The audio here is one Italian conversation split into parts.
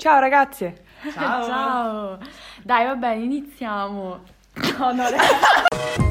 Ciao ragazzi! Ciao! Ciao! Dai, va bene, iniziamo. No, no,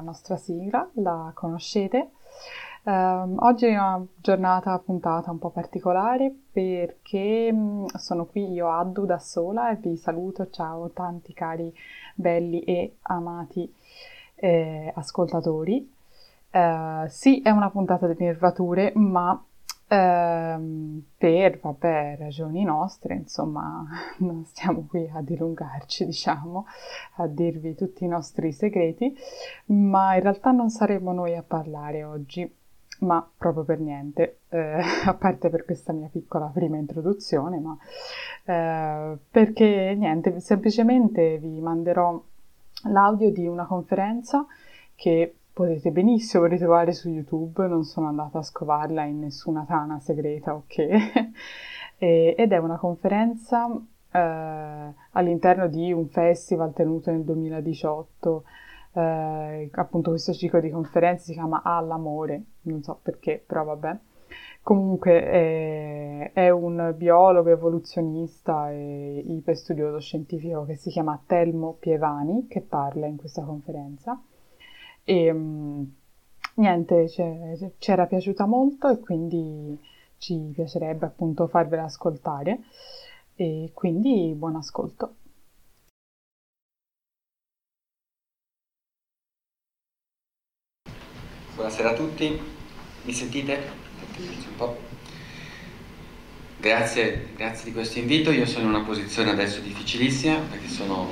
nostra sigla, la conoscete. Ehm, oggi è una giornata puntata un po' particolare perché mm, sono qui io Addu da sola e vi saluto, ciao tanti cari belli e amati eh, ascoltatori. Eh, sì, è una puntata di nervature, ma ehm, per, vabbè, ragioni nostre, insomma, non stiamo qui a dilungarci, diciamo, a dirvi tutti i nostri segreti, ma in realtà non saremo noi a parlare oggi, ma proprio per niente, eh, a parte per questa mia piccola prima introduzione, ma eh, perché niente, semplicemente vi manderò l'audio di una conferenza che potete benissimo ritrovare su YouTube, non sono andata a scovarla in nessuna tana segreta, ok? E- ed è una conferenza eh, all'interno di un festival tenuto nel 2018. eh, appunto questo ciclo di conferenze si chiama All'amore, non so perché, però vabbè. Comunque eh, è un biologo evoluzionista e iperstudioso scientifico che si chiama Telmo Pievani che parla in questa conferenza e mm, niente, ce- ci era piaciuta molto e quindi ci piacerebbe appunto farvela ascoltare e quindi buon ascolto. Buonasera a tutti, mi sentite? Grazie, grazie di questo invito, io sono in una posizione adesso difficilissima perché sono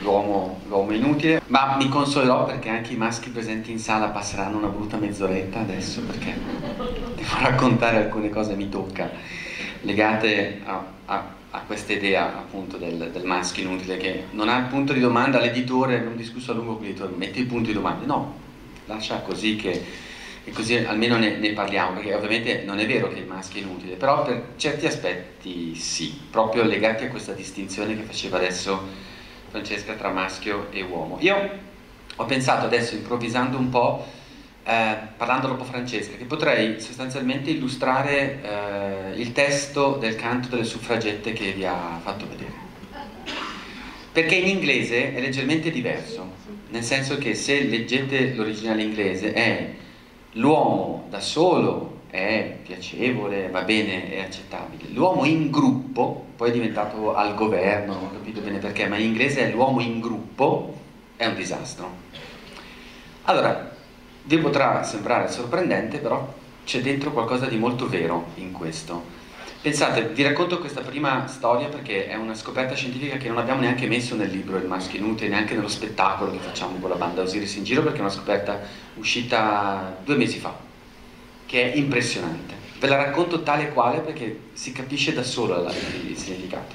l'uomo, inutile, ma mi consolerò perché anche i maschi presenti in sala passeranno una brutta mezz'oretta adesso perché devo raccontare alcune cose mi tocca legate a, a- a questa idea appunto del, del maschio inutile che non ha il punto di domanda, l'editore, abbiamo discusso a lungo con l'editore, metti il punto di domanda, no, lascia così che, che così almeno ne, ne parliamo, perché ovviamente non è vero che il maschio è inutile, però per certi aspetti sì, proprio legati a questa distinzione che faceva adesso Francesca tra maschio e uomo. Io ho pensato adesso, improvvisando un po', eh, parlando dopo Francesca, che potrei sostanzialmente illustrare eh, il testo del canto delle suffragette che vi ha fatto vedere. Perché in inglese è leggermente diverso, nel senso che se leggete l'originale inglese è l'uomo da solo è piacevole, va bene, è accettabile. L'uomo in gruppo, poi è diventato al governo, non ho capito bene perché, ma in inglese è l'uomo in gruppo, è un disastro. Allora, vi potrà sembrare sorprendente, però c'è dentro qualcosa di molto vero in questo. Pensate, vi racconto questa prima storia perché è una scoperta scientifica che non abbiamo neanche messo nel libro Il maschio inutile, neanche nello spettacolo che facciamo con la banda Osiris in giro, perché è una scoperta uscita due mesi fa, che è impressionante. Ve la racconto tale e quale perché si capisce da solo la- il significato.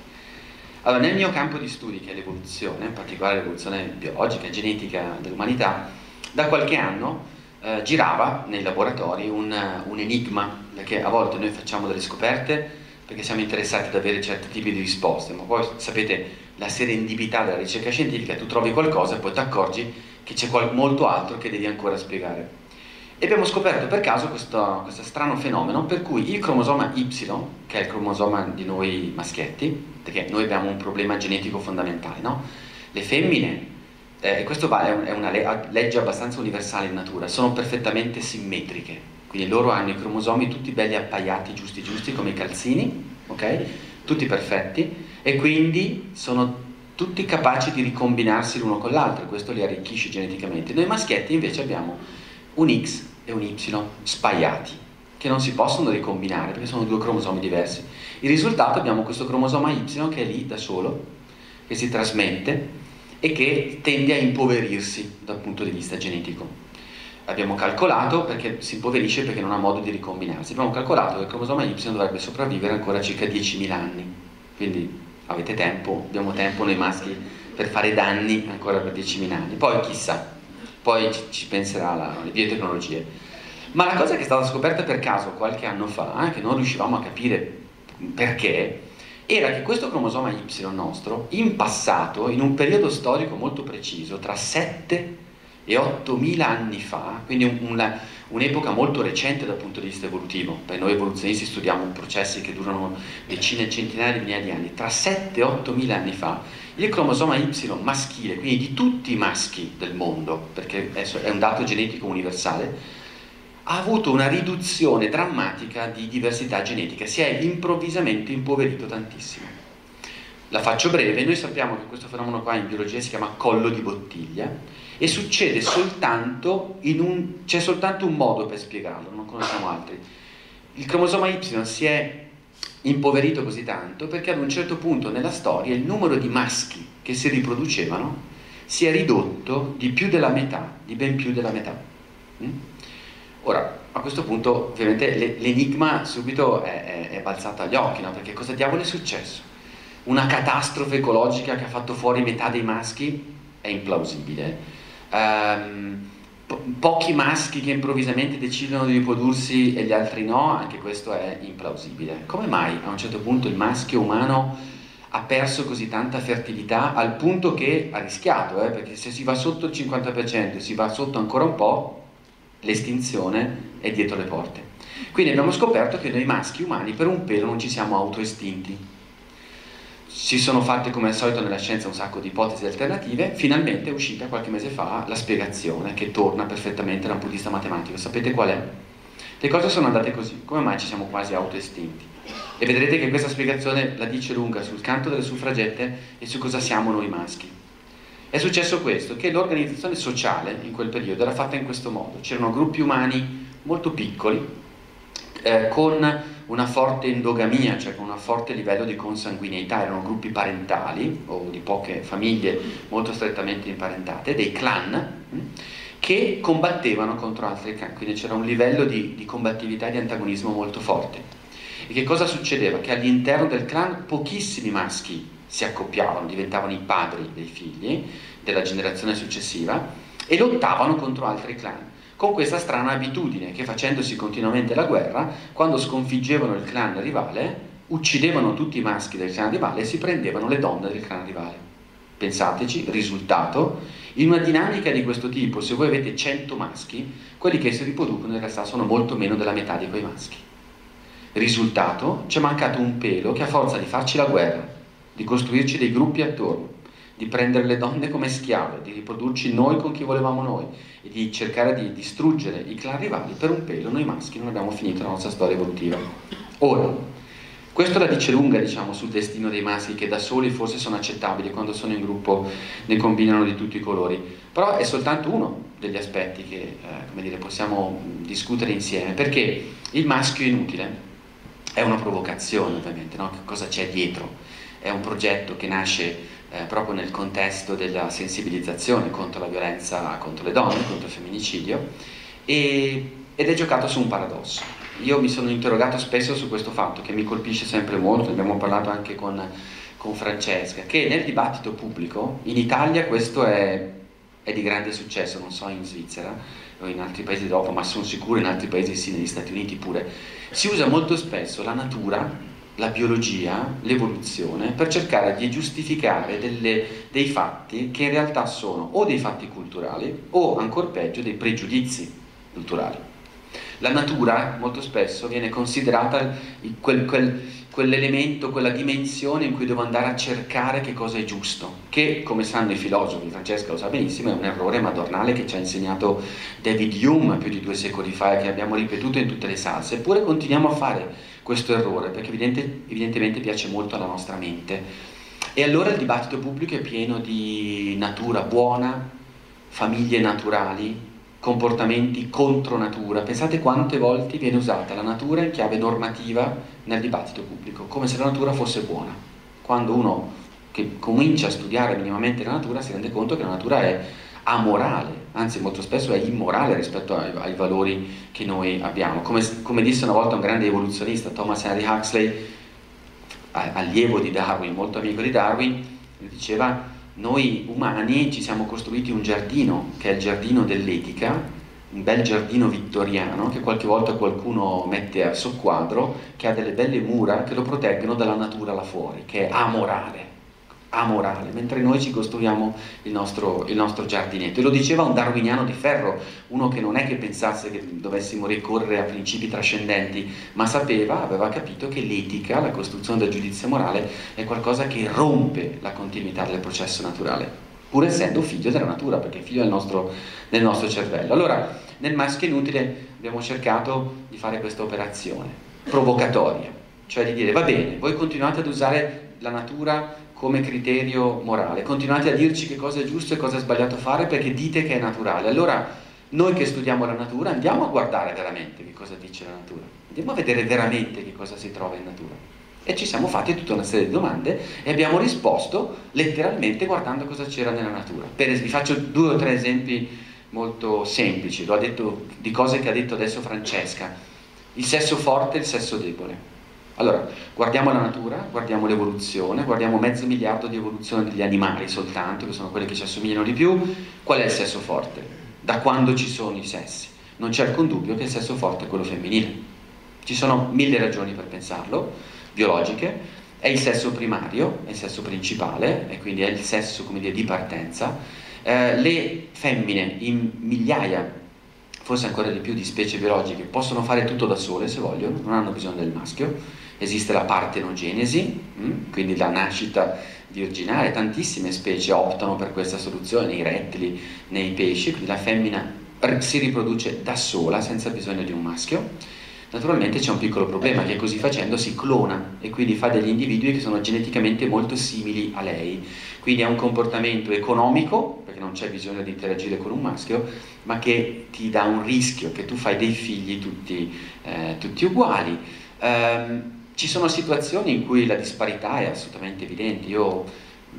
Allora, nel mio campo di studi, che è l'evoluzione, in particolare l'evoluzione biologica e genetica dell'umanità, da qualche anno eh, girava nei laboratori un, un enigma, perché a volte noi facciamo delle scoperte perché siamo interessati ad avere certi tipi di risposte, ma poi sapete la serendipità della ricerca scientifica, tu trovi qualcosa e poi ti accorgi che c'è molto altro che devi ancora spiegare. E abbiamo scoperto per caso questo, questo strano fenomeno per cui il cromosoma Y, che è il cromosoma di noi maschietti, perché noi abbiamo un problema genetico fondamentale, no? Le femmine, eh, e questo è una legge abbastanza universale in natura, sono perfettamente simmetriche, quindi loro hanno i cromosomi tutti belli appaiati, giusti giusti, come i calzini, ok? Tutti perfetti, e quindi sono tutti capaci di ricombinarsi l'uno con l'altro, questo li arricchisce geneticamente. Noi maschietti invece abbiamo un X e un Y spaiati, che non si possono ricombinare perché sono due cromosomi diversi. Il risultato abbiamo questo cromosoma Y che è lì da solo, che si trasmette e che tende a impoverirsi dal punto di vista genetico. Abbiamo calcolato, perché si impoverisce perché non ha modo di ricombinarsi, abbiamo calcolato che il cromosoma Y dovrebbe sopravvivere ancora circa 10.000 anni, quindi avete tempo, abbiamo tempo noi maschi per fare danni ancora per 10.000 anni, poi chissà, poi ci penserà la, le biotecnologie. Ma la cosa che è stata scoperta per caso qualche anno fa, eh, che non riuscivamo a capire perché, era che questo cromosoma Y nostro, in passato, in un periodo storico molto preciso, tra 7 e 8.000 anni fa, quindi un'epoca molto recente dal punto di vista evolutivo, per noi evoluzionisti studiamo processi che durano decine e centinaia di migliaia di anni, tra 7 e 8.000 anni fa, il cromosoma Y maschile, quindi di tutti i maschi del mondo, perché è un dato genetico universale, ha avuto una riduzione drammatica di diversità genetica, si è improvvisamente impoverito tantissimo. La faccio breve, noi sappiamo che questo fenomeno qua in biologia si chiama collo di bottiglia e succede soltanto in un... c'è soltanto un modo per spiegarlo, non conosciamo altri. Il cromosoma Y si è impoverito così tanto perché ad un certo punto nella storia il numero di maschi che si riproducevano si è ridotto di più della metà, di ben più della metà. Mm? Ora, a questo punto ovviamente l'enigma subito è, è, è balzato agli occhi, no? perché cosa diavolo è successo? Una catastrofe ecologica che ha fatto fuori metà dei maschi? È implausibile. Um, pochi maschi che improvvisamente decidono di riprodursi e gli altri no, anche questo è implausibile. Come mai a un certo punto il maschio umano ha perso così tanta fertilità al punto che ha rischiato, eh? perché se si va sotto il 50% e si va sotto ancora un po', l'estinzione è dietro le porte. Quindi abbiamo scoperto che noi maschi umani per un pelo non ci siamo autoestinti si sono fatte come al solito nella scienza un sacco di ipotesi alternative, finalmente è uscita qualche mese fa la spiegazione che torna perfettamente da un punto di vista matematico. Sapete qual è? Le cose sono andate così, come mai ci siamo quasi autoestinti? E vedrete che questa spiegazione la dice lunga sul canto delle suffragette e su cosa siamo noi maschi. È successo questo, che l'organizzazione sociale in quel periodo era fatta in questo modo. C'erano gruppi umani molto piccoli, eh, con una forte endogamia, cioè con un forte livello di consanguineità, erano gruppi parentali o di poche famiglie molto strettamente imparentate, dei clan hm, che combattevano contro altri clan, quindi c'era un livello di, di combattività e di antagonismo molto forte. E che cosa succedeva? Che all'interno del clan pochissimi maschi si accoppiavano, diventavano i padri dei figli della generazione successiva e lottavano contro altri clan con questa strana abitudine che facendosi continuamente la guerra, quando sconfiggevano il clan rivale, uccidevano tutti i maschi del clan rivale e si prendevano le donne del clan rivale. Pensateci, risultato, in una dinamica di questo tipo, se voi avete 100 maschi, quelli che si riproducono in realtà sono molto meno della metà di quei maschi. Risultato, ci è mancato un pelo che a forza di farci la guerra, di costruirci dei gruppi attorno, di prendere le donne come schiave, di riprodurci noi con chi volevamo noi e di cercare di distruggere i clan rivali, per un pelo noi maschi non abbiamo finito la nostra storia evolutiva. Ora, questo la dice lunga diciamo, sul destino dei maschi che da soli forse sono accettabili, quando sono in gruppo ne combinano di tutti i colori, però è soltanto uno degli aspetti che eh, dire, possiamo discutere insieme, perché il maschio inutile è una provocazione ovviamente, no? cosa c'è dietro? È un progetto che nasce eh, proprio nel contesto della sensibilizzazione contro la violenza contro le donne, contro il femminicidio, e, ed è giocato su un paradosso. Io mi sono interrogato spesso su questo fatto che mi colpisce sempre molto, ne abbiamo parlato anche con, con Francesca, che nel dibattito pubblico in Italia questo è, è di grande successo, non so in Svizzera o in altri paesi d'Europa, ma sono sicuro in altri paesi sì, negli Stati Uniti pure, si usa molto spesso la natura la biologia, l'evoluzione, per cercare di giustificare delle, dei fatti che in realtà sono o dei fatti culturali o ancora peggio dei pregiudizi. culturali. La natura molto spesso viene considerata quel, quel, quell'elemento, quella dimensione in cui devo andare a cercare che cosa è giusto, che come sanno i filosofi, Francesca lo sa benissimo, è un errore madornale che ci ha insegnato David Hume più di due secoli fa e che abbiamo ripetuto in tutte le salse, eppure continuiamo a fare questo errore perché evidente, evidentemente piace molto alla nostra mente. E allora il dibattito pubblico è pieno di natura buona, famiglie naturali, comportamenti contro natura. Pensate quante volte viene usata la natura in chiave normativa nel dibattito pubblico, come se la natura fosse buona. Quando uno che comincia a studiare minimamente la natura si rende conto che la natura è amorale, anzi molto spesso è immorale rispetto ai, ai valori che noi abbiamo. Come, come, disse una volta un grande evoluzionista, Thomas Henry Huxley, allievo di Darwin, molto amico di Darwin, diceva noi umani ci siamo costruiti un giardino, che è il giardino dell'etica, un bel giardino vittoriano che qualche volta qualcuno mette a soqquadro, che ha delle belle mura che lo proteggono dalla natura là fuori, che è amorale amorale, mentre noi ci costruiamo il nostro, il nostro, giardinetto. E lo diceva un darwiniano di ferro, uno che non è che pensasse che dovessimo ricorrere a principi trascendenti, ma sapeva, aveva capito che l'etica, la costruzione del giudizio morale, è qualcosa che rompe la continuità del processo naturale, pur essendo figlio della natura, perché figlio del nostro, del nostro cervello. Allora, nel maschio inutile abbiamo cercato di fare questa operazione provocatoria, cioè di dire va bene, voi continuate ad usare la natura come criterio morale. Continuate a dirci che cosa è giusto e cosa è sbagliato fare perché dite che è naturale. Allora, noi che studiamo la natura andiamo a guardare veramente che cosa dice la natura, andiamo a vedere veramente che cosa si trova in natura. E ci siamo fatti tutta una serie di domande e abbiamo risposto letteralmente guardando cosa c'era nella natura. Per, vi faccio due o tre esempi molto semplici, lo ha detto, di cose che ha detto adesso Francesca. Il sesso forte e il sesso debole. Allora, guardiamo la natura, guardiamo l'evoluzione, guardiamo mezzo miliardo di evoluzione degli animali soltanto, che sono quelli che ci assomigliano di più. Qual è il sesso forte? Da quando ci sono i sessi? Non c'è alcun dubbio che il sesso forte è quello femminile. Ci sono mille ragioni per pensarlo, biologiche. È il sesso primario, è il sesso principale, e quindi è il sesso, dire, di partenza. Eh, le femmine in migliaia forse ancora di più di specie biologiche, possono fare tutto da sole se vogliono, non hanno bisogno del maschio esiste la partenogenesi, mm? quindi la nascita virginale, tantissime specie optano per questa soluzione, nei rettili, nei pesci, quindi la femmina si riproduce da sola senza bisogno di un maschio. Naturalmente c'è un piccolo problema che così facendo si clona e quindi fa degli individui che sono geneticamente molto simili a lei. Quindi ha un comportamento economico, perché non c'è bisogno di interagire con un maschio, ma che ti dà un rischio, che tu fai dei figli tutti, eh, tutti uguali. Um, ci sono situazioni in cui la disparità è assolutamente evidente. Io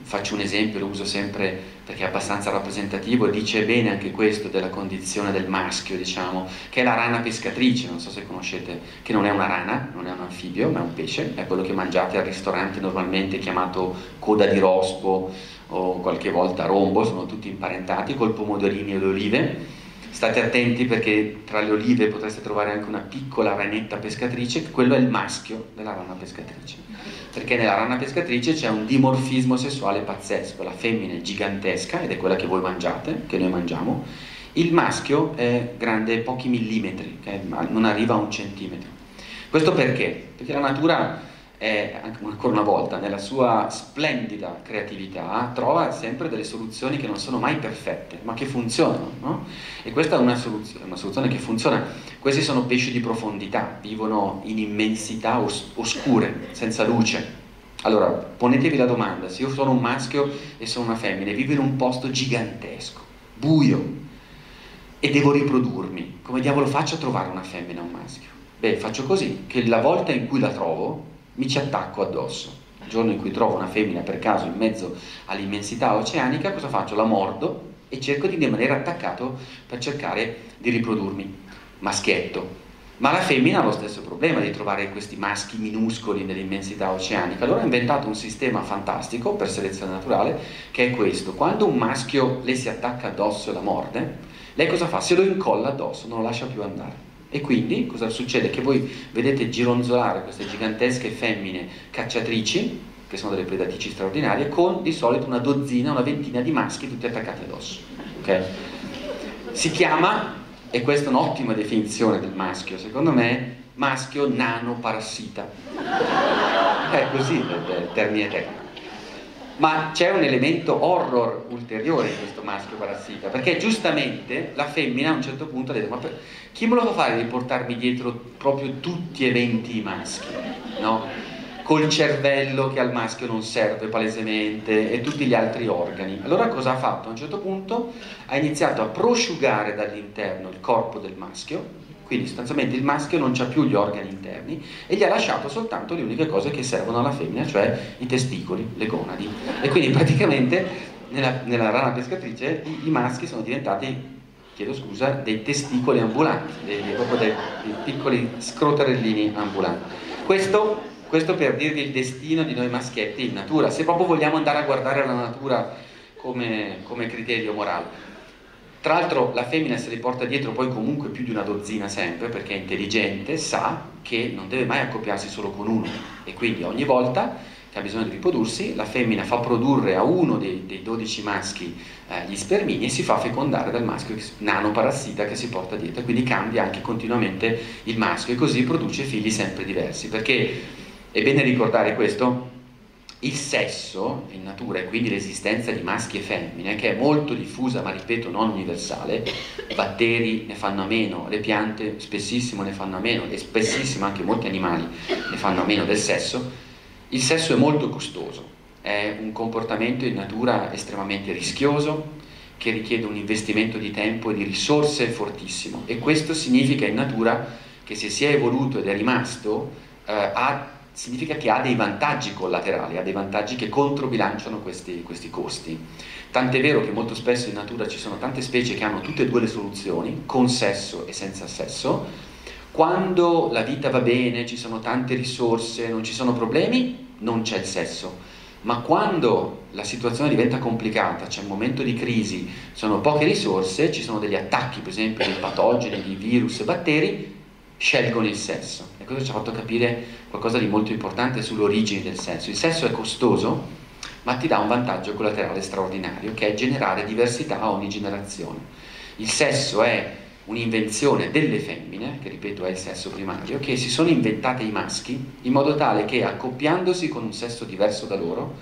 faccio un esempio, lo uso sempre perché è abbastanza rappresentativo, dice bene anche questo della condizione del maschio, diciamo, che è la rana pescatrice, non so se conoscete, che non è una rana, non è un anfibio, ma è un pesce, è quello che mangiate al ristorante normalmente chiamato coda di rospo o qualche volta rombo, sono tutti imparentati col pomodorini e le olive State attenti perché tra le olive potreste trovare anche una piccola ranetta pescatrice, quello è il maschio della rana pescatrice. Perché nella rana pescatrice c'è un dimorfismo sessuale pazzesco, la femmina è gigantesca ed è quella che voi mangiate, che noi mangiamo, il maschio è grande pochi millimetri, non arriva a un centimetro. Questo perché? Perché la natura è, ancora una volta, nella sua splendida creatività, trova sempre delle soluzioni che non sono mai perfette, ma che funzionano. No? E questa è una soluzione, una soluzione, che funziona. Questi sono pesci di profondità, vivono in immensità os- oscure, senza luce. Allora, ponetevi la domanda, se io sono un maschio e sono una femmina, vivo in un posto gigantesco, buio, e devo riprodurmi, come diavolo faccio a trovare una femmina o un maschio? Beh, faccio così, che la volta in cui la trovo, mi ci attacco addosso. Il giorno in cui trovo una femmina per caso in mezzo all'immensità oceanica, cosa faccio? La mordo e cerco di rimanere attaccato per cercare di riprodurmi. Maschietto. Ma la femmina ha lo stesso problema di trovare questi maschi minuscoli nell'immensità oceanica. Allora ha inventato un sistema fantastico per selezione naturale che è questo. Quando un maschio le si attacca addosso e la morde, lei cosa fa? Se lo incolla addosso, non lo lascia più andare. E quindi cosa succede? Che voi vedete gironzolare queste gigantesche femmine cacciatrici, che sono delle predatrici straordinarie, con di solito una dozzina, una ventina di maschi tutti attaccati addosso. Okay? Si chiama e questa è un'ottima definizione del maschio, secondo me, maschio nano-parassita. È così il termine tecnico. Ma c'è un elemento horror ulteriore in questo maschio parassita, perché giustamente la femmina a un certo punto ha detto, ma per... chi me lo fa fare di portarmi dietro proprio tutti eventi maschi? No? Col cervello che al maschio non serve palesemente e tutti gli altri organi. Allora cosa ha fatto? A un certo punto ha iniziato a prosciugare dall'interno il corpo del maschio, quindi sostanzialmente il maschio non ha più gli organi interni e gli ha lasciato soltanto le uniche cose che servono alla femmina, cioè i testicoli, le gonadi. E quindi praticamente nella, nella rana pescatrice i, i, maschi sono diventati, chiedo scusa, dei testicoli ambulanti, dei, proprio dei, dei piccoli scrotarellini ambulanti. Questo, questo per dirvi il destino di noi maschietti in natura, se proprio vogliamo andare a guardare la natura come, come criterio morale. Tra l'altro la femmina se li porta dietro poi comunque più di una dozzina sempre perché è intelligente, sa che non deve mai accoppiarsi solo con uno. E quindi ogni volta che ha bisogno di riprodursi la femmina fa produrre a uno dei, dei 12 maschi eh, gli spermini e si fa fecondare dal maschio nanoparassita che si porta dietro. Quindi cambia anche continuamente il maschio e così produce figli sempre diversi. Perché è bene ricordare questo il sesso in natura e quindi l'esistenza di maschi e femmine, che è molto diffusa ma ripeto non universale, batteri ne fanno a meno, le piante spessissimo ne fanno a meno e spessissimo anche molti animali ne fanno a meno del sesso, il sesso è molto costoso, è un comportamento in natura estremamente rischioso, che richiede un investimento di tempo e di risorse fortissimo e questo significa in natura che se si è evoluto ed è rimasto eh, ha significa che ha dei vantaggi collaterali, ha dei vantaggi che controbilanciano questi, questi costi. Tant'è vero che molto spesso in natura ci sono tante specie che hanno tutte e due le soluzioni, con sesso e senza sesso. Quando la vita va bene, ci sono tante risorse, non ci sono problemi, non c'è il sesso. Ma quando la situazione diventa complicata, c'è un momento di crisi, sono poche risorse, ci sono degli attacchi, per esempio, di patogeni, di virus e batteri, scelgono il sesso. E questo ci ha fatto capire qualcosa di molto importante sull'origine del sesso. Il sesso è costoso, ma ti dà un vantaggio collaterale straordinario, che è generare diversità a ogni generazione. Il sesso è un'invenzione delle femmine, che ripeto è il sesso primario, che si sono inventate i maschi in modo tale che accoppiandosi con un sesso diverso da loro,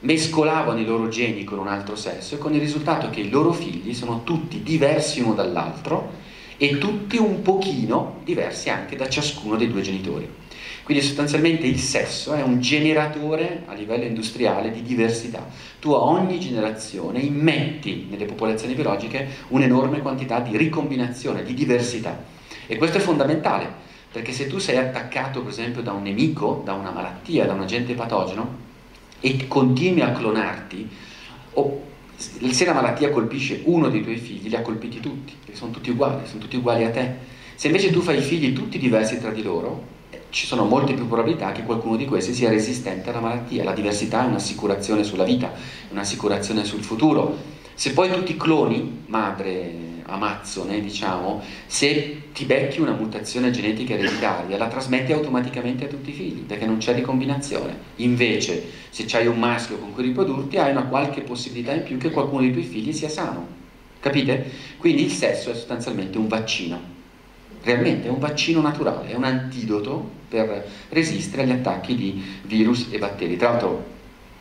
mescolavano i loro geni con un altro sesso e con il risultato che i loro figli sono tutti diversi uno dall'altro e tutti un pochino diversi anche da ciascuno dei due genitori. Quindi sostanzialmente il sesso è un generatore a livello industriale di diversità. Tu a ogni generazione immetti nelle popolazioni biologiche un'enorme quantità di ricombinazione, di diversità. E questo è fondamentale, perché se tu sei attaccato per esempio da un nemico, da una malattia, da un agente patogeno, e continui a clonarti, o se la malattia colpisce uno dei tuoi figli, li ha colpiti tutti, perché sono tutti uguali, sono tutti uguali a te. Se invece tu fai figli tutti diversi tra di loro, ci sono molte più probabilità che qualcuno di questi sia resistente alla malattia. La diversità è un'assicurazione sulla vita, un'assicurazione sul futuro. Se poi tu ti cloni, madre amazzone, diciamo, se ti becchi una mutazione genetica ereditaria, la trasmetti automaticamente a tutti i figli, perché non c'è ricombinazione. Invece, se hai un maschio con cui riprodurti, hai una qualche possibilità in più che qualcuno dei tuoi figli sia sano. Capite? Quindi il sesso è sostanzialmente un vaccino. Realmente è un vaccino naturale, è un antidoto per resistere agli attacchi di virus e batteri. Tra l'altro,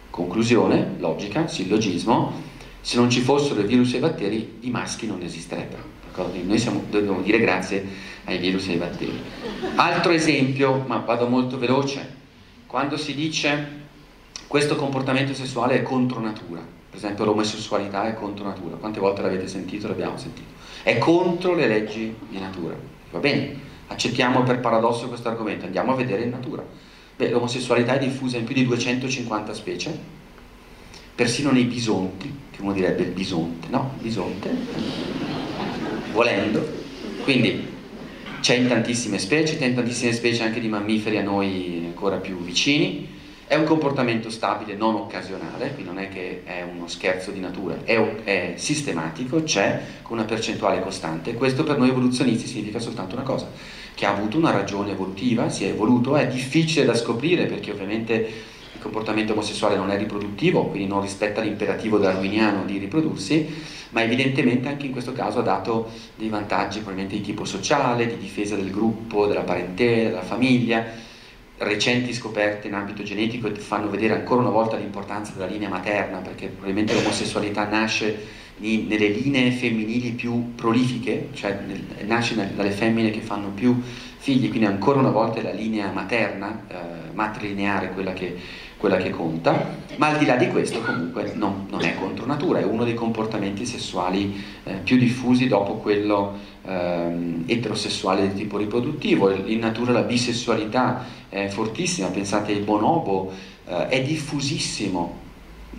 conclusione, logica, sillogismo, se non ci fossero i virus e i batteri, i maschi non esisterebbero. Noi siamo, dobbiamo dire grazie ai virus e ai batteri. Altro esempio, ma vado molto veloce, quando si dice questo comportamento sessuale è contro natura, per esempio l'omosessualità è contro natura, quante volte l'avete sentito? L'abbiamo sentito. È contro le leggi di natura. Va bene, accettiamo per paradosso questo argomento, andiamo a vedere in natura. Beh, l'omosessualità è diffusa in più di 250 specie, persino nei bisonti, che uno direbbe il bisonte, no, bisonte, volendo, quindi c'è in tantissime specie, c'è in tantissime specie anche di mammiferi a noi ancora più vicini, è un comportamento stabile, non occasionale, quindi non è che è uno scherzo di natura, è, è sistematico, c'è con una percentuale costante. Questo per noi evoluzionisti significa soltanto una cosa, che ha avuto una ragione evolutiva, si è evoluto, è difficile da scoprire perché ovviamente il comportamento omosessuale non è riproduttivo, quindi non rispetta l'imperativo darwiniano di riprodursi, ma evidentemente anche in questo caso ha dato dei vantaggi probabilmente di tipo sociale, di difesa del gruppo, della parentela, della famiglia. Recenti scoperte in ambito genetico fanno vedere ancora una volta l'importanza della linea materna, perché probabilmente l'omosessualità nasce nelle linee femminili più prolifiche, cioè nasce dalle femmine che fanno più figli, quindi ancora una volta è la linea materna, eh, matrilineare quella che, quella che, conta, ma al di là di questo comunque non, non è contro natura, è uno dei comportamenti sessuali eh, più diffusi dopo quello eh, eterosessuale di tipo riproduttivo. In natura la bisessualità è fortissima, pensate il bonobo, eh, è diffusissimo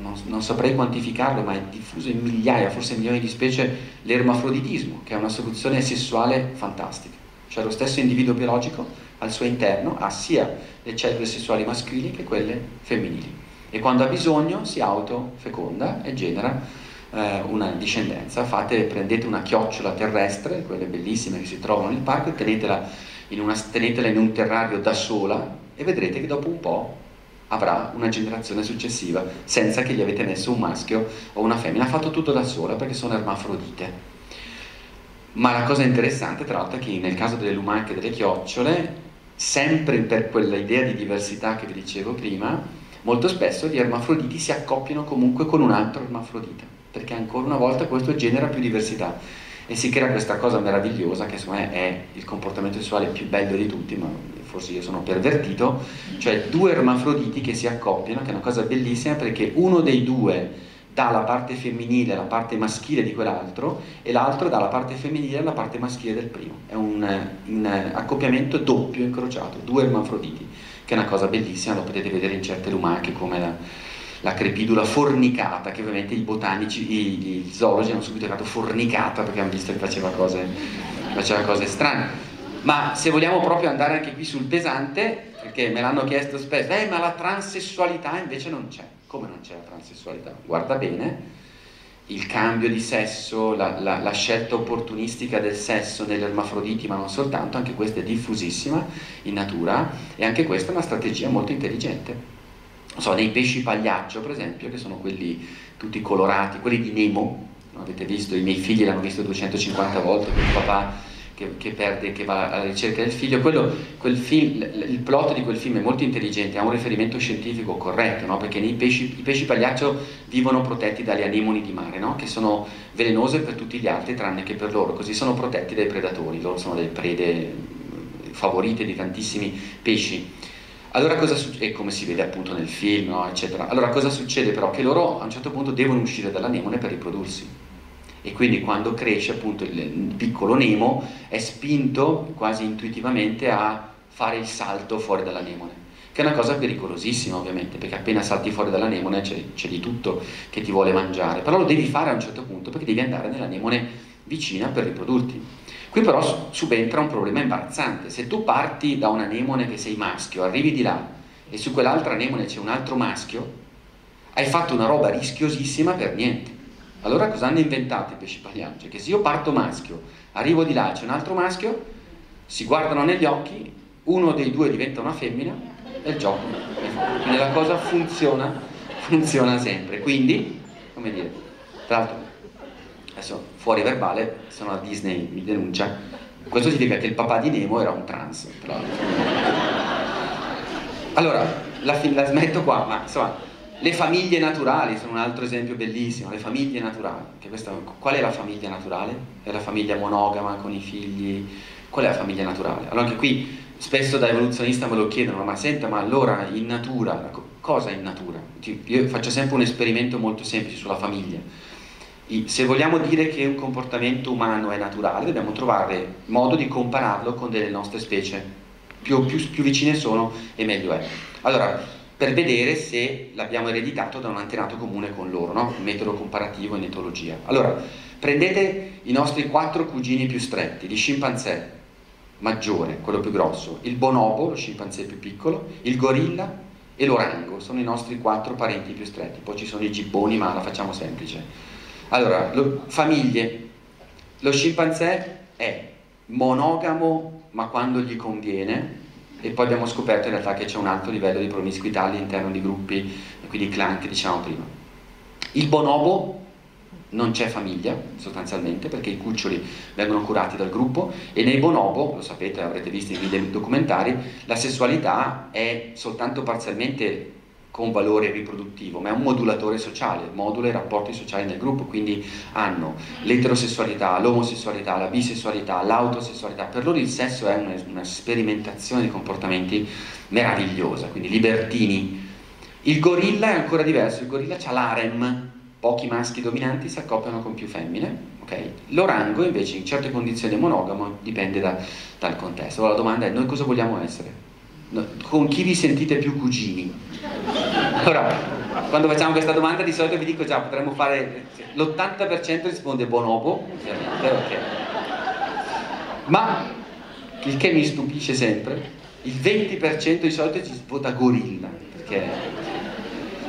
non, non, saprei quantificarlo, ma è diffuso in migliaia, forse milioni di specie, l'ermafroditismo, che è una soluzione sessuale fantastica. Cioè lo stesso individuo biologico al suo interno ha sia le cellule sessuali maschili che quelle femminili. E quando ha bisogno si autofeconda e genera eh, una discendenza. Fate, prendete una chiocciola terrestre, quelle bellissime che si trovano nel parco, e tenetela in, una, tenetela in un terrario da sola e vedrete che dopo un po' avrà una generazione successiva senza che gli avete messo un maschio o una femmina. Ha fatto tutto da sola perché sono ermafrodite. Ma la cosa interessante, tra l'altro, è che nel caso delle lumache e delle chiocciole, sempre per quella idea di diversità che vi dicevo prima, molto spesso gli ermafroditi si accoppiano comunque con un altro ermafrodita, perché ancora una volta questo genera più diversità. E si crea questa cosa meravigliosa che secondo me è il comportamento sessuale più bello di tutti, ma forse io sono pervertito, cioè due ermafroditi che si accoppiano, che è una cosa bellissima perché uno dei due dà la parte femminile alla parte maschile di quell'altro e l'altro dà la parte femminile alla parte maschile del primo. È un, un accoppiamento doppio incrociato, due ermafroditi, che è una cosa bellissima, lo potete vedere in certe lumache come la, la crepidula fornicata, che ovviamente i botanici, i, i zoologi hanno subito chiamato fornicata perché hanno visto che faceva cose, faceva cose strane. Ma se vogliamo proprio andare anche qui sul pesante, perché me l'hanno chiesto spesso, eh ma la transessualità invece non c'è. Come non c'è la transessualità? Guarda bene, il cambio di sesso, la, la, la, scelta opportunistica del sesso negli ermafroditi, ma non soltanto, anche questa è diffusissima in natura e anche questa è una strategia molto intelligente. Non so, nei pesci pagliaccio, per esempio, che sono quelli tutti colorati, quelli di Nemo, avete visto, i miei figli l'hanno visto 250 volte, quel papà che, che, perde, che va alla ricerca del figlio, quello, quel film, il plot di quel film è molto intelligente, ha un riferimento scientifico corretto, no? perché pesci, i pesci pagliaccio vivono protetti dalle anemoni di mare, no? che sono velenose per tutti gli altri tranne che per loro, così sono protetti dai predatori, loro sono delle prede favorite di tantissimi pesci. Allora cosa succede? E come si vede appunto nel film, no? eccetera. Allora cosa succede però? Che loro a un certo punto devono uscire dall'anemone per riprodursi e quindi quando cresce appunto il, il piccolo Nemo è spinto quasi intuitivamente a fare il salto fuori dall'anemone che è una cosa pericolosissima ovviamente, perché appena salti fuori dall'anemone c'è, c'è, di tutto che ti vuole mangiare, però lo devi fare a un certo punto perché devi andare nell'anemone vicina per riprodurti. Qui però subentra un problema imbarazzante, se tu parti da un anemone che sei maschio, arrivi di là e su quell'altra anemone c'è un altro maschio, hai fatto una roba rischiosissima per niente. Allora cosa hanno inventato i pesci pagliacci? Che se io parto maschio, arrivo di là, c'è un altro maschio, si guardano negli occhi, uno dei due diventa una femmina e il gioco è fatto. Quindi la cosa funziona, funziona sempre. Quindi, come dire, tra l'altro, adesso fuori verbale, se no Disney mi denuncia, questo significa che il papà di Nemo era un trans, tra l'altro. Allora, la, la smetto qua, ma insomma, le famiglie naturali sono un altro esempio bellissimo, le famiglie naturali. Questa, qual è la famiglia naturale? È la famiglia monogama con i figli? Qual è la famiglia naturale? Allora anche qui spesso da evoluzionista me lo chiedono, ma senta, ma allora in natura, cosa è in natura? Io faccio sempre un esperimento molto semplice sulla famiglia. Se vogliamo dire che un comportamento umano è naturale, dobbiamo trovare modo di compararlo con delle nostre specie. Più, più, più vicine sono e meglio è. Allora, per vedere se l'abbiamo ereditato da un antenato comune con loro, no? metodo comparativo in etologia. Allora, prendete i nostri quattro cugini più stretti, il scimpanzé maggiore, quello più grosso, il bonobo, lo scimpanzé più piccolo, il gorilla e l'orango, sono i nostri quattro parenti più stretti, poi ci sono i gibboni, ma la facciamo semplice. Allora, lo, famiglie, lo scimpanzé è monogamo ma quando gli conviene, e poi abbiamo scoperto in realtà che c'è un alto livello di promiscuità all'interno di gruppi, quindi clan che dicevamo prima. Il bonobo non c'è famiglia sostanzialmente perché i cuccioli vengono curati dal gruppo e nei bonobo, lo sapete, avrete visto in video documentari, la sessualità è soltanto parzialmente con valore riproduttivo, ma è un modulatore sociale, modula i rapporti sociali nel gruppo, quindi hanno l'eterosessualità, l'omosessualità, la bisessualità, l'autosessualità, per loro il sesso è una, una sperimentazione di comportamenti meravigliosa, quindi libertini. Il gorilla è ancora diverso, il gorilla ha l'harem, pochi maschi dominanti si accoppiano con più femmine, okay? l'orango invece in certe condizioni è monogamo, dipende da, dal contesto. Allora la domanda è noi cosa vogliamo essere? Con chi vi sentite più cugini? Ora, quando facciamo questa domanda di solito vi dico già, potremmo fare... L'80% risponde bonobo, ovviamente, okay. ma il che mi stupisce sempre, il 20% di solito ci vota gorilla, perché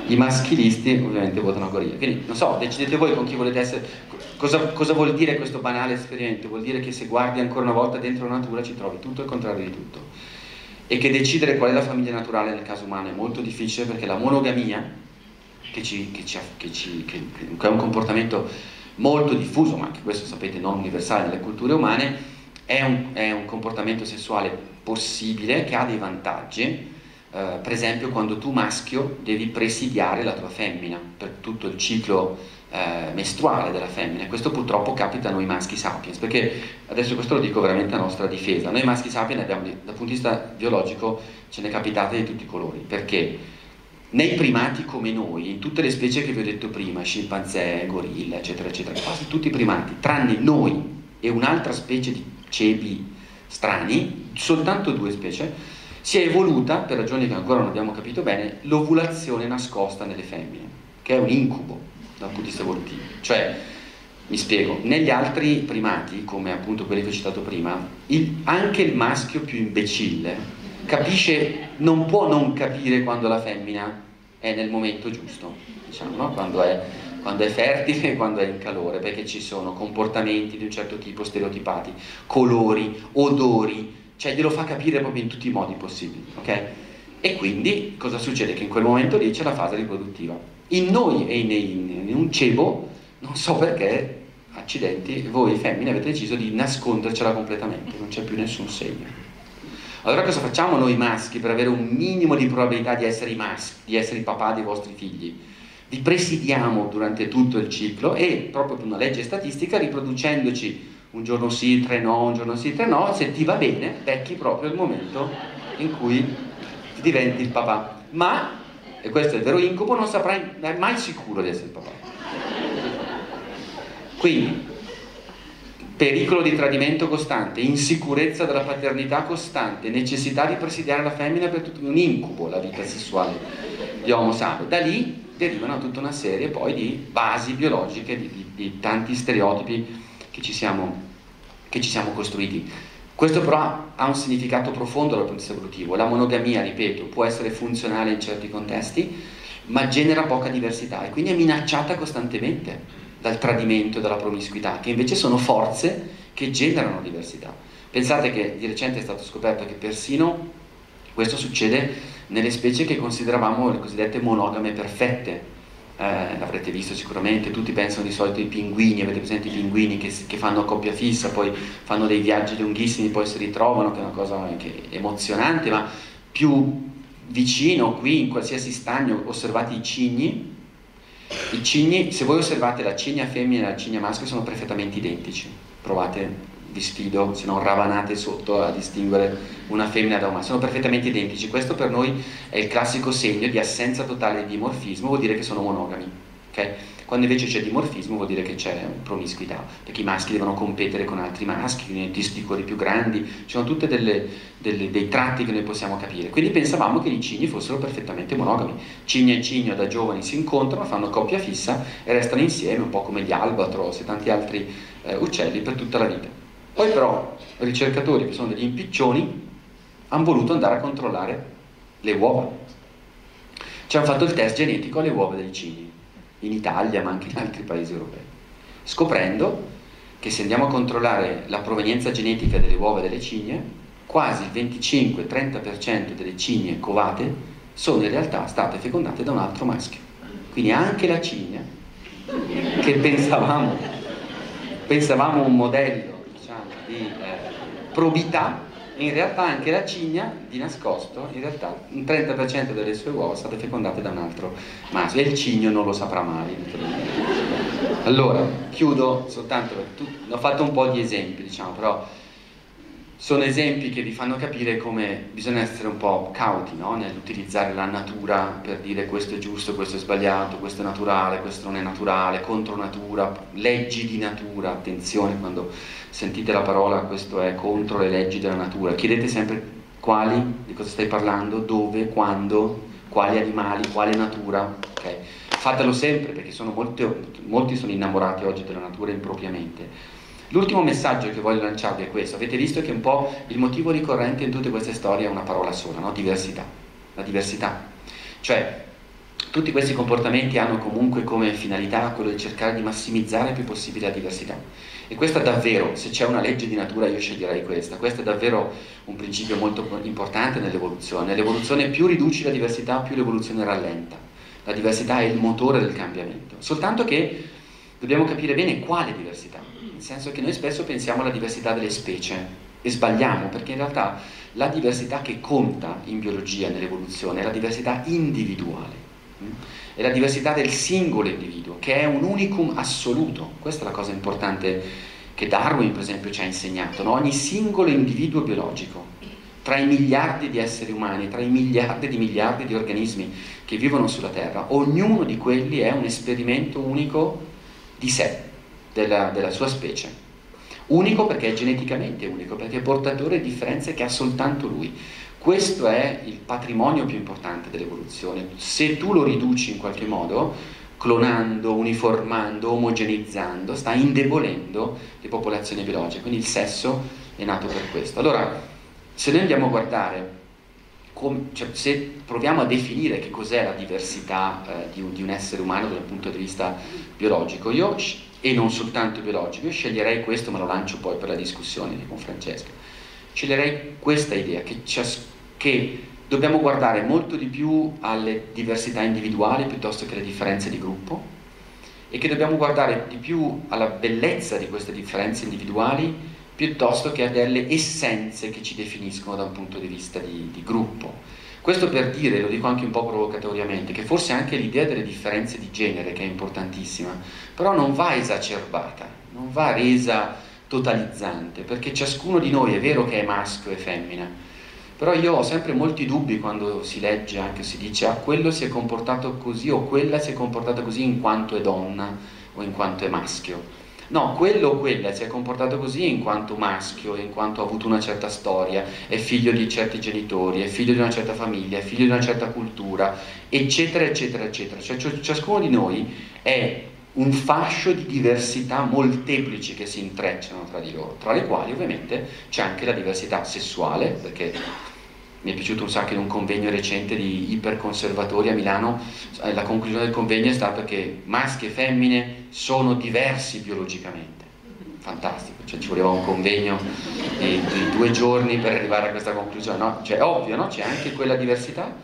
i maschilisti ovviamente votano gorilla. Quindi, non so, decidete voi con chi volete essere... Cosa, cosa vuol dire questo banale esperimento? Vuol dire che se guardi ancora una volta dentro la natura ci trovi tutto il contrario di tutto e che decidere qual è la famiglia naturale nel caso umano è molto difficile perché la monogamia, che, ci, che, ci, che, ci, che è un comportamento molto diffuso, ma anche questo sapete non universale nelle culture umane, è un, è un comportamento sessuale possibile che ha dei vantaggi, Uh, per esempio quando tu maschio devi presidiare la tua femmina per tutto il ciclo uh, mestruale della femmina. Questo purtroppo capita a noi maschi sapiens, perché adesso questo lo dico veramente a nostra difesa. Noi maschi sapiens abbiamo, dal punto di vista biologico ce ne capitate di tutti i colori, perché nei primati come noi, in tutte le specie che vi ho detto prima, scimpanzé, gorilla, eccetera, eccetera, quasi tutti i primati, tranne noi e un'altra specie di cebi strani, soltanto due specie, si è evoluta, per ragioni che ancora non abbiamo capito bene, l'ovulazione nascosta nelle femmine, che è un incubo dal punto di vista evolutivo. Cioè, mi spiego, negli altri primati, come appunto quelli che ho citato prima, il, anche il maschio più imbecille capisce, non può non capire quando la femmina è nel momento giusto, diciamo, no? quando, è, quando è fertile quando è in calore, perché ci sono comportamenti di un certo tipo stereotipati, colori, odori, cioè glielo fa capire proprio in tutti i modi possibili, ok? E quindi cosa succede? Che in quel momento lì c'è la fase riproduttiva. In noi e in, in, in un cebo, non so perché, accidenti, voi femmine avete deciso di nascondercela completamente, non c'è più nessun segno. Allora cosa facciamo noi maschi per avere un minimo di probabilità di essere i maschi, di essere i papà dei vostri figli? Vi presidiamo durante tutto il ciclo e proprio per una legge statistica riproducendoci un giorno sì, tre no, un giorno sì, tre no, se ti va bene, becchi proprio il momento in cui diventi il papà. Ma, e questo è il vero incubo, non saprai mai sicuro di essere il papà. Quindi, pericolo di tradimento costante, insicurezza della paternità costante, necessità di presidiare la femmina per tutto un incubo la vita sessuale di Homo sapiens. Da lì derivano tutta una serie poi di basi biologiche, di, di, di tanti stereotipi che ci siamo, che ci siamo costruiti. Questo però ha un significato profondo dal punto di vista evolutivo. La monogamia, ripeto, può essere funzionale in certi contesti, ma genera poca diversità e quindi è minacciata costantemente dal tradimento e dalla promiscuità, che invece sono forze che generano diversità. Pensate che di recente è stato scoperto che persino questo succede nelle specie che consideravamo le cosiddette monogame perfette, eh, l'avrete visto sicuramente, tutti pensano di solito ai pinguini, avete presente i pinguini che, che, fanno coppia fissa, poi fanno dei viaggi lunghissimi, poi si ritrovano, che è una cosa anche emozionante, ma più vicino qui in qualsiasi stagno osservate i cigni. I cigni, se voi osservate la cigna femmina e la cigna maschio sono perfettamente identici, provate vi sfido, se non ravanate sotto a distinguere una femmina da un maschio, sono perfettamente identici. Questo per noi è il classico segno di assenza totale di dimorfismo, vuol dire che sono monogami. Okay? Quando invece c'è dimorfismo vuol dire che c'è promiscuità, perché i maschi devono competere con altri maschi, nei testicoli più grandi, ci sono tutti dei tratti che noi possiamo capire. Quindi pensavamo che i cigni fossero perfettamente monogami. Cigno e cigno da giovani si incontrano, fanno coppia fissa e restano insieme, un po' come gli albatros e tanti altri eh, uccelli per tutta la vita. Poi però ricercatori che sono degli impiccioni hanno voluto andare a controllare le uova. Ci hanno fatto il test genetico alle uova dei cigni, in Italia ma anche in altri paesi europei, scoprendo che se andiamo a controllare la provenienza genetica delle uova delle cigne, quasi il 25-30% delle cigne covate sono in realtà state fecondate da un altro maschio. Quindi anche la cigna, che pensavamo, pensavamo un modello di eh, probità, in realtà anche la cigna, di nascosto, in realtà un 30% delle sue uova sono state fecondate da un altro maschio e il cigno non lo saprà mai. Allora, chiudo soltanto, ho fatto un po' di esempi, diciamo, però sono esempi che vi fanno capire come bisogna essere un po' cauti no? nell'utilizzare la natura per dire questo è giusto, questo è sbagliato, questo è naturale, questo non è naturale, contro natura, leggi di natura, attenzione quando sentite la parola questo è contro le leggi della natura, chiedete sempre quali, di cosa stai parlando, dove, quando, quali animali, quale natura, okay? fatelo sempre perché sono molti, molti sono innamorati oggi della natura impropriamente L'ultimo messaggio che voglio lanciarvi è questo. Avete visto che un po' il motivo ricorrente in tutte queste storie è una parola sola, no? diversità. La diversità. Cioè, tutti questi comportamenti hanno comunque come finalità quello di cercare di massimizzare il più possibile la diversità. E questa davvero, se c'è una legge di natura io sceglierei questa, questo è davvero un principio molto importante nell'evoluzione. Nell'evoluzione più riduci la diversità, più l'evoluzione rallenta. La diversità è il motore del cambiamento. Soltanto che dobbiamo capire bene quale diversità nel senso che noi spesso pensiamo alla diversità delle specie e sbagliamo, perché in realtà la diversità che conta in biologia, nell'evoluzione, è la diversità individuale, mm? è la diversità del singolo individuo, che è un unicum assoluto. Questa è la cosa importante che Darwin, per esempio, ci ha insegnato. No? Ogni singolo individuo biologico, tra i miliardi di esseri umani, tra i miliardi di miliardi di organismi che vivono sulla Terra, ognuno di quelli è un esperimento unico di sé, della, della sua specie. Unico perché è geneticamente unico, perché è portatore di differenze che ha soltanto lui. Questo è il patrimonio più importante dell'evoluzione. Se tu lo riduci in qualche modo, clonando, uniformando, omogenizzando, sta indebolendo le popolazioni biologiche. Quindi il sesso è nato per questo. Allora, se noi andiamo a guardare, com, cioè, se proviamo a definire che cos'è la diversità eh, di, un, di un essere umano dal punto di vista biologico, io e non soltanto biologico. Io sceglierei questo, ma lo lancio poi per la discussione con Francesca. Sceglierei questa idea, che, che dobbiamo guardare molto di più alle diversità individuali piuttosto che alle differenze di gruppo e che dobbiamo guardare di più alla bellezza di queste differenze individuali piuttosto che a delle essenze che ci definiscono da un punto di vista di, di gruppo. Questo per dire, lo dico anche un po' provocatoriamente, che forse anche l'idea delle differenze di genere, che è importantissima, però non va esacerbata, non va resa totalizzante, perché ciascuno di noi è vero che è maschio e femmina, però io ho sempre molti dubbi quando si legge, anche si dice, ah, quello si è comportato così o quella si è comportata così in quanto è donna o in quanto è maschio. No, quello o quella si è comportato così in quanto maschio, in quanto ha avuto una certa storia, è figlio di certi genitori, è figlio di una certa famiglia, è figlio di una certa cultura, eccetera, eccetera, eccetera. Cioè ciascuno di noi è un fascio di diversità molteplici che si intrecciano tra di loro, tra le quali ovviamente c'è anche la diversità sessuale, perché mi è piaciuto un sacco in un convegno recente di iperconservatori a Milano, eh, la conclusione del convegno è stata che maschi e femmine sono diversi biologicamente. Fantastico, cioè ci voleva un convegno di, di due giorni per arrivare a questa conclusione. No? Cioè, ovvio, no? c'è anche quella diversità,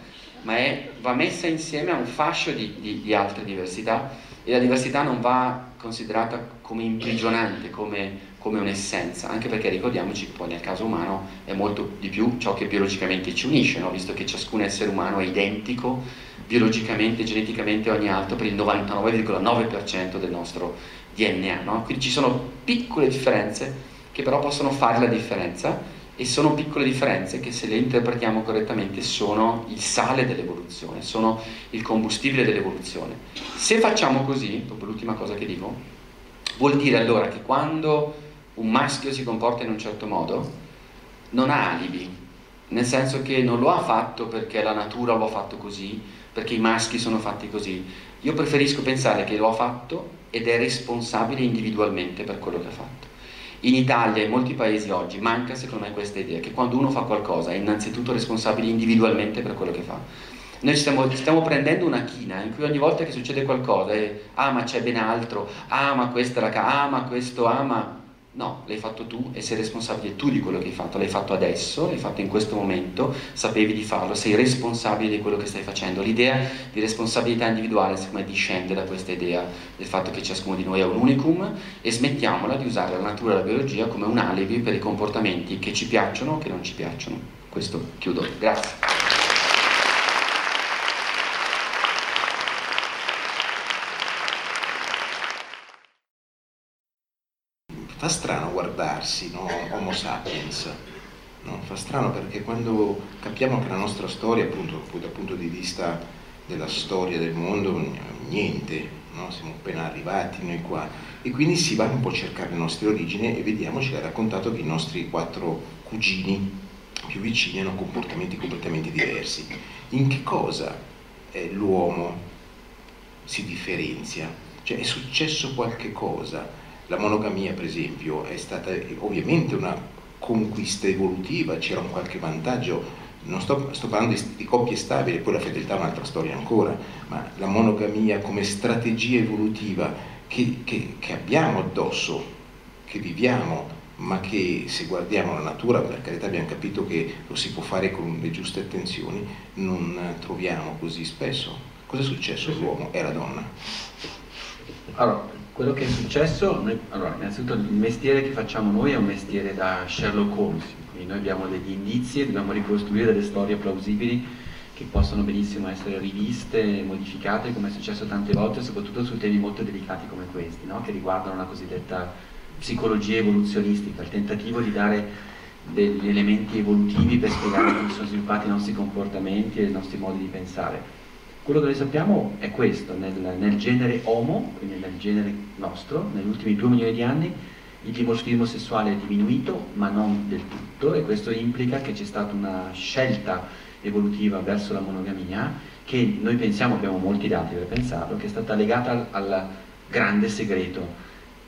ma è, va messa insieme a un fascio di, di, di altre diversità e la diversità non va considerata come imprigionante, come come un'essenza, anche perché ricordiamoci che poi nel caso umano è molto di più ciò che biologicamente ci unisce, no? visto che ciascun essere umano è identico biologicamente, geneticamente ogni altro per il 99,9% del nostro DNA. No? Quindi ci sono piccole differenze che però possono fare la differenza e sono piccole differenze che se le interpretiamo correttamente sono il sale dell'evoluzione, sono il combustibile dell'evoluzione. Se facciamo così, dopo l'ultima cosa che dico, vuol dire allora che quando un maschio si comporta in un certo modo, non ha alibi, nel senso che non lo ha fatto perché la natura lo ha fatto così, perché i maschi sono fatti così. Io preferisco pensare che lo ha fatto ed è responsabile individualmente per quello che ha fatto. In Italia e in molti paesi oggi manca secondo me questa idea che quando uno fa qualcosa è innanzitutto responsabile individualmente per quello che fa. Noi stiamo, stiamo, prendendo una china in cui ogni volta che succede qualcosa è ah ma c'è ben altro, ah ma questa la casa, ah ma questo, ah ma No, l'hai fatto tu e sei responsabile tu di quello che hai fatto. L'hai fatto adesso, l'hai fatto in questo momento, sapevi di farlo, sei responsabile di quello che stai facendo. L'idea di responsabilità individuale, secondo me, discende da questa idea del fatto che ciascuno di noi è un unicum e smettiamola di usare la natura e la biologia come un alibi per i comportamenti che ci piacciono o che non ci piacciono. Questo chiudo. Grazie. Fa strano guardarsi, no? Homo sapiens. No? Fa strano perché quando capiamo che la nostra storia, appunto, dal punto di vista della storia del mondo, niente, no? siamo appena arrivati noi qua. E quindi si va un po' a cercare le nostre origini e vediamo, ci ha raccontato che i nostri quattro cugini più vicini hanno comportamenti completamente diversi. In che cosa l'uomo si differenzia? Cioè è successo qualche cosa? La monogamia, per esempio, è stata ovviamente una conquista evolutiva, c'era un qualche vantaggio. Non sto, sto parlando di, di, coppie stabili, poi la fedeltà è un'altra storia ancora, ma la monogamia come strategia evolutiva che, che, che abbiamo addosso, che viviamo, ma che se guardiamo la natura, per carità abbiamo capito che lo si può fare con le giuste attenzioni, non troviamo così spesso. Cosa è successo all'uomo e alla donna? Allora, quello che è successo, noi, allora, innanzitutto il mestiere che facciamo noi è un mestiere da Sherlock Holmes, quindi noi abbiamo degli indizi e dobbiamo ricostruire delle storie plausibili che possono benissimo essere riviste modificate, come è successo tante volte, soprattutto su temi molto delicati come questi, no? che riguardano la cosiddetta psicologia evoluzionistica, il tentativo di dare degli elementi evolutivi per spiegare come sono sviluppati i nostri comportamenti e i nostri modi di pensare. Quello che noi sappiamo è questo, nel, nel, genere Homo, quindi nel genere nostro, negli ultimi due milioni di anni il dimorfismo sessuale è diminuito, ma non del tutto, e questo implica che c'è stata una scelta evolutiva verso la monogamia, che noi pensiamo, abbiamo molti dati per pensarlo, che è stata legata al, al grande segreto.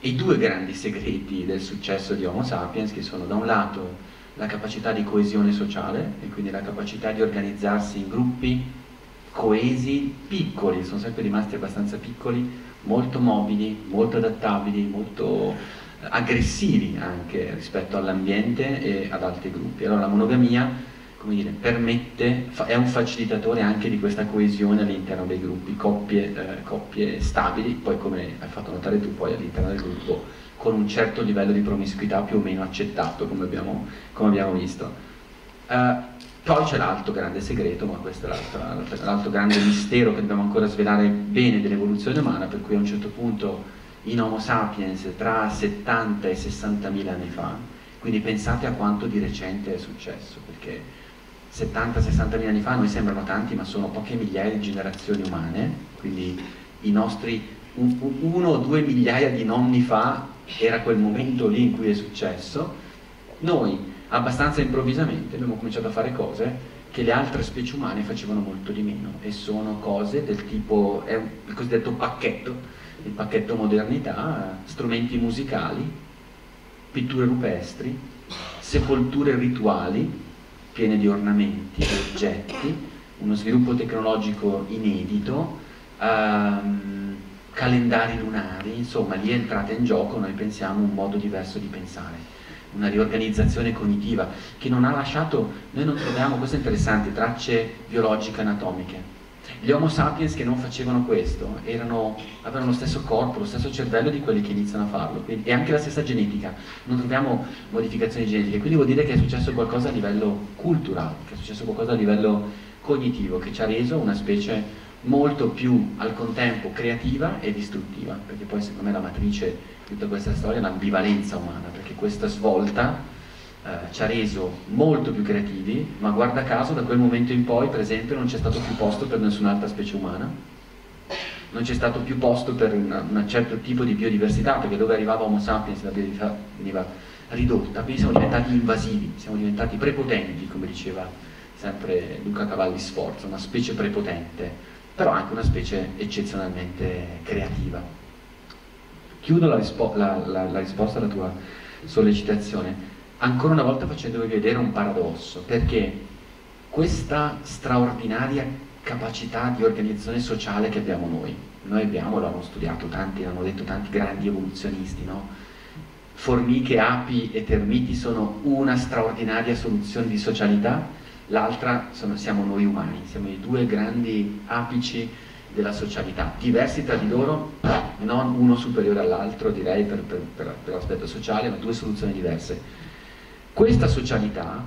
I due grandi segreti del successo di Homo sapiens, che sono da un lato la capacità di coesione sociale, e quindi la capacità di organizzarsi in gruppi, coesi, piccoli, sono sempre rimasti abbastanza piccoli, molto mobili, molto adattabili, molto eh, aggressivi anche rispetto all'ambiente e ad altri gruppi. Allora la monogamia come dire, permette, è un facilitatore anche di questa coesione all'interno dei gruppi, coppie, eh, coppie stabili, poi come hai fatto notare tu, poi all'interno del gruppo con un certo livello di promiscuità più o meno accettato, come abbiamo, come abbiamo visto. Uh, poi c'è l'altro grande segreto, ma questo è l'altro, grande mistero che dobbiamo ancora svelare bene dell'evoluzione umana, per cui a un certo punto in Homo sapiens tra 70 e 60 mila anni fa, quindi pensate a quanto di recente è successo, perché 70-60 mila anni fa noi sembrano tanti, ma sono poche migliaia di generazioni umane, quindi i nostri uno o due migliaia di nonni fa era quel momento lì in cui è successo, noi abbastanza improvvisamente abbiamo cominciato a fare cose che le altre specie umane facevano molto di meno e sono cose del tipo, è il cosiddetto pacchetto, il pacchetto modernità, strumenti musicali, pitture rupestri, sepolture rituali piene di ornamenti, oggetti, uno sviluppo tecnologico inedito, um, calendari lunari, insomma lì è entrata in gioco, noi pensiamo, un modo diverso di pensare una riorganizzazione cognitiva che non ha lasciato, noi non troviamo, questo è interessante, tracce biologiche anatomiche. Gli Homo sapiens che non facevano questo erano, avevano lo stesso corpo, lo stesso cervello di quelli che iniziano a farlo quindi, e anche la stessa genetica, non troviamo modificazioni genetiche, quindi vuol dire che è successo qualcosa a livello culturale, che è successo qualcosa a livello cognitivo che ci ha reso una specie molto più al contempo creativa e distruttiva, perché poi secondo me la matrice tutta questa storia è l'ambivalenza umana, perché questa svolta eh, ci ha reso molto più creativi, ma guarda caso da quel momento in poi, per esempio, non c'è stato più posto per nessun'altra specie umana, non c'è stato più posto per un certo tipo di biodiversità, perché dove arrivava Homo sapiens la biodiversità veniva ridotta, quindi siamo diventati invasivi, siamo diventati prepotenti, come diceva sempre Luca Cavalli Sforza, una specie prepotente però anche una specie eccezionalmente creativa. Chiudo la, rispo- la, la, la risposta alla tua sollecitazione ancora una volta facendovi vedere un paradosso, perché questa straordinaria capacità di organizzazione sociale che abbiamo noi, noi abbiamo, l'hanno studiato tanti, l'hanno detto tanti grandi evoluzionisti, no? formiche, api e termiti sono una straordinaria soluzione di socialità, l'altra siamo noi umani, siamo i due grandi apici della socialità, diversi tra di loro, non uno superiore all'altro direi per, per, per, per l'aspetto sociale, ma due soluzioni diverse. Questa socialità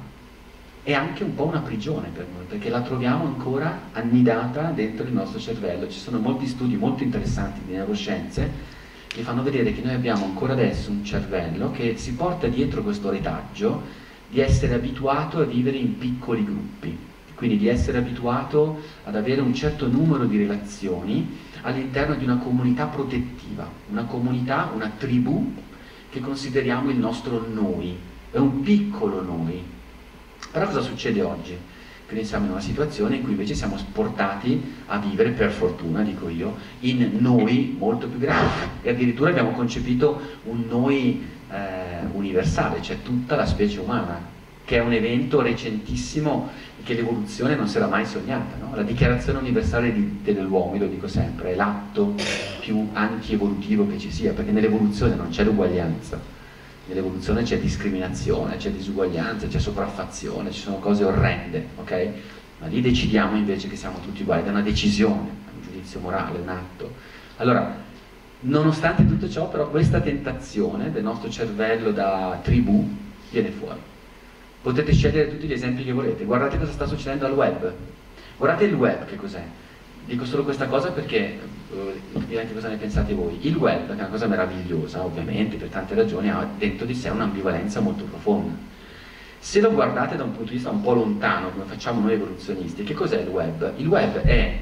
è anche un po' una prigione per noi, perché la troviamo ancora annidata dentro il nostro cervello. Ci sono molti studi molto interessanti di neuroscienze che fanno vedere che noi abbiamo ancora adesso un cervello che si porta dietro questo retaggio di essere abituato a vivere in piccoli gruppi, quindi di essere abituato ad avere un certo numero di relazioni all'interno di una comunità protettiva, una comunità, una tribù che consideriamo il nostro noi, è un piccolo noi. Però cosa succede oggi? Quindi siamo in una situazione in cui invece siamo portati a vivere, per fortuna dico io, in noi molto più grandi e addirittura abbiamo concepito un noi eh, universale, cioè tutta la specie umana, che è un evento recentissimo che l'evoluzione non si era mai sognata. No? La dichiarazione universale di, dell'uomo, lo dico sempre, è l'atto più antievolutivo che ci sia, perché nell'evoluzione non c'è l'uguaglianza nell'evoluzione c'è discriminazione, c'è disuguaglianza, c'è sopraffazione, ci sono cose orrende, ok? Ma lì decidiamo invece che siamo tutti uguali, è una decisione, un giudizio morale, un atto. Allora, nonostante tutto ciò, però, questa tentazione del nostro cervello da tribù viene fuori. Potete scegliere tutti gli esempi che volete, guardate cosa sta succedendo al web. Guardate il web che cos'è. Dico solo questa cosa perché uh, anche cosa ne pensate voi. Il web, che è una cosa meravigliosa, ovviamente, per tante ragioni, ha dentro di sé un'ambivalenza molto profonda. Se lo guardate da un punto di vista un po' lontano, come facciamo noi evoluzionisti, che cos'è il web? Il web è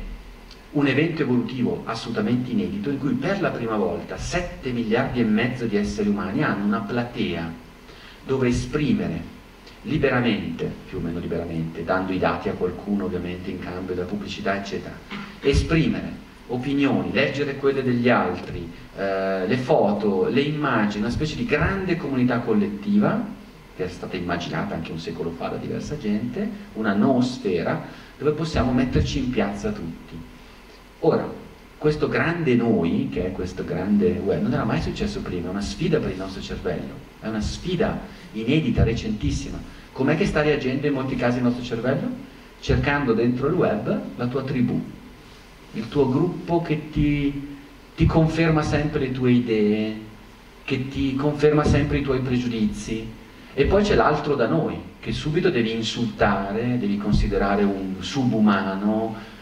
un evento evolutivo assolutamente inedito in cui per la prima volta 7 miliardi e mezzo di esseri umani hanno una platea dove esprimere liberamente, più o meno liberamente, dando i dati a qualcuno ovviamente in cambio della pubblicità, eccetera, esprimere opinioni, leggere quelle degli altri, eh, le foto, le immagini, una specie di grande comunità collettiva che è stata immaginata anche un secolo fa da diversa gente, una noosfera dove possiamo metterci in piazza tutti. Ora, questo grande noi, che è questo grande web, non era mai successo prima, è una sfida per il nostro cervello, è una sfida inedita, recentissima. Com'è che sta reagendo in molti casi il nostro cervello? Cercando dentro il web la tua tribù, il tuo gruppo che ti, ti conferma sempre le tue idee, che ti conferma sempre i tuoi pregiudizi. E poi c'è l'altro da noi, che subito devi insultare, devi considerare un subumano.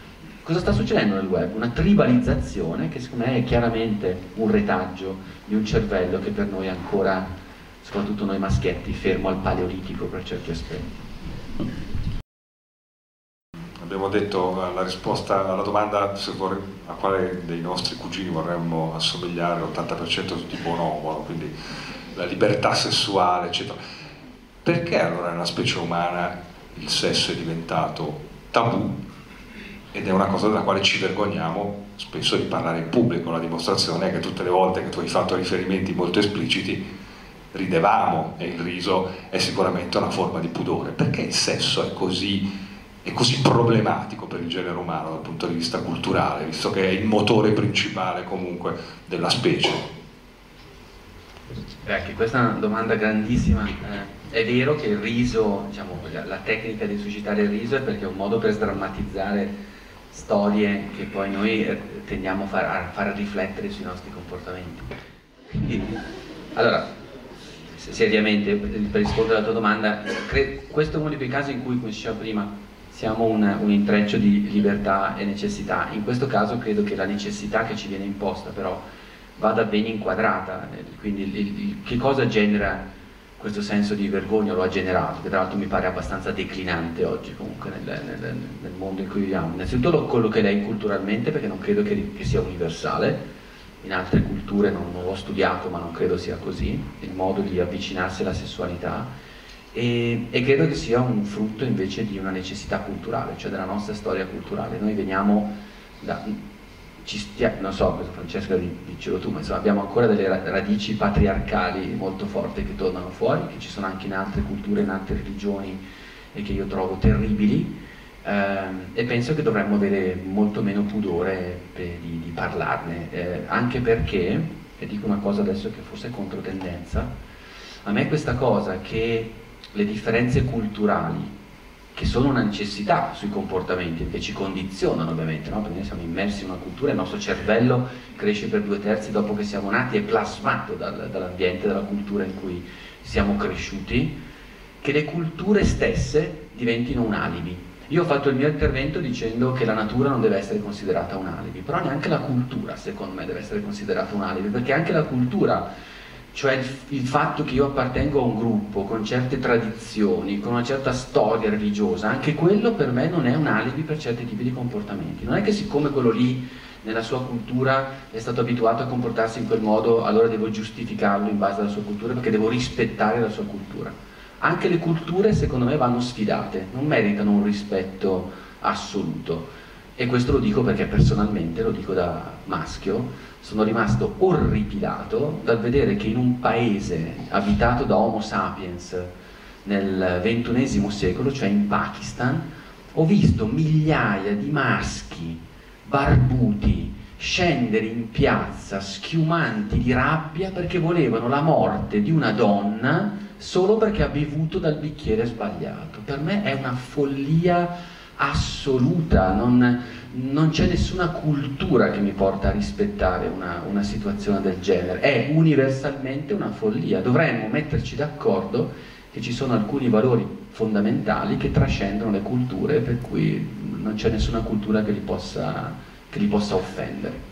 Cosa sta succedendo nel web? Una tribalizzazione che secondo me è chiaramente un retaggio di un cervello che per noi è ancora soprattutto noi maschietti, fermo al paleolitico per certi aspetti. Abbiamo detto la risposta alla domanda vorrei, a quale dei nostri cugini vorremmo assomigliare, l'80% tipo uomo, quindi la libertà sessuale, eccetera. Perché allora nella specie umana il sesso è diventato tabù ed è una cosa della quale ci vergogniamo spesso di parlare in pubblico? La dimostrazione è che tutte le volte che tu hai fatto riferimenti molto espliciti ridevamo e il riso è sicuramente una forma di pudore. Perché il sesso è così, è così problematico per il genere umano dal punto di vista culturale, visto che è il motore principale comunque della specie? Anche questa è una domanda grandissima. Eh, è vero che il riso, diciamo, la tecnica di suscitare il riso è perché è un modo per sdrammatizzare storie che poi noi eh, tendiamo a far, a far riflettere sui nostri comportamenti. Allora, seriamente per rispondere alla tua domanda, questo è uno dei casi in cui, come si diceva prima, siamo un, un, intreccio di libertà e necessità. In questo caso credo che la necessità che ci viene imposta però vada bene inquadrata, quindi il, il, che cosa genera questo senso di vergogna lo ha generato, che tra l'altro mi pare abbastanza declinante oggi comunque nel, nel, nel mondo in cui viviamo. Innanzitutto lo collocherei culturalmente perché non credo che, che sia universale, in altre culture non, non l'ho studiato ma non credo sia così, il modo di avvicinarsi alla sessualità e, e, credo che sia un frutto invece di una necessità culturale, cioè della nostra storia culturale. Noi veniamo da, stia, non so, Francesca dicelo tu, ma insomma abbiamo ancora delle radici patriarcali molto forti che tornano fuori, che ci sono anche in altre culture, in altre religioni e che io trovo terribili. Eh, e penso che dovremmo avere molto meno pudore di, di, parlarne, eh, anche perché, e dico una cosa adesso che forse è controtendenza, A me questa cosa che le differenze culturali, che sono una necessità sui comportamenti, che ci condizionano ovviamente, no? perché noi siamo immersi in una cultura, il nostro cervello cresce per due terzi dopo che siamo nati, è plasmato dal, dall'ambiente, dalla cultura in cui siamo cresciuti, che le culture stesse diventino un alibi. Io ho fatto il mio intervento dicendo che la natura non deve essere considerata un alibi, però neanche la cultura, secondo me, deve essere considerata un alibi, perché anche la cultura, cioè il, fatto che io appartengo a un gruppo con certe tradizioni, con una certa storia religiosa, anche quello per me non è un alibi per certi tipi di comportamenti. Non è che siccome quello lì nella sua cultura è stato abituato a comportarsi in quel modo, allora devo giustificarlo in base alla sua cultura perché devo rispettare la sua cultura anche le culture secondo me vanno sfidate, non meritano un rispetto assoluto. E questo lo dico perché personalmente, lo dico da maschio, sono rimasto orripilato dal vedere che in un paese abitato da Homo sapiens nel ventunesimo secolo, cioè in Pakistan, ho visto migliaia di maschi barbuti scendere in piazza schiumanti di rabbia perché volevano la morte di una donna solo perché ha bevuto dal bicchiere sbagliato. Per me è una follia assoluta, non, non c'è nessuna cultura che mi porta a rispettare una, una, situazione del genere, è universalmente una follia. Dovremmo metterci d'accordo che ci sono alcuni valori fondamentali che trascendono le culture, per cui non c'è nessuna cultura che li possa, che li possa offendere.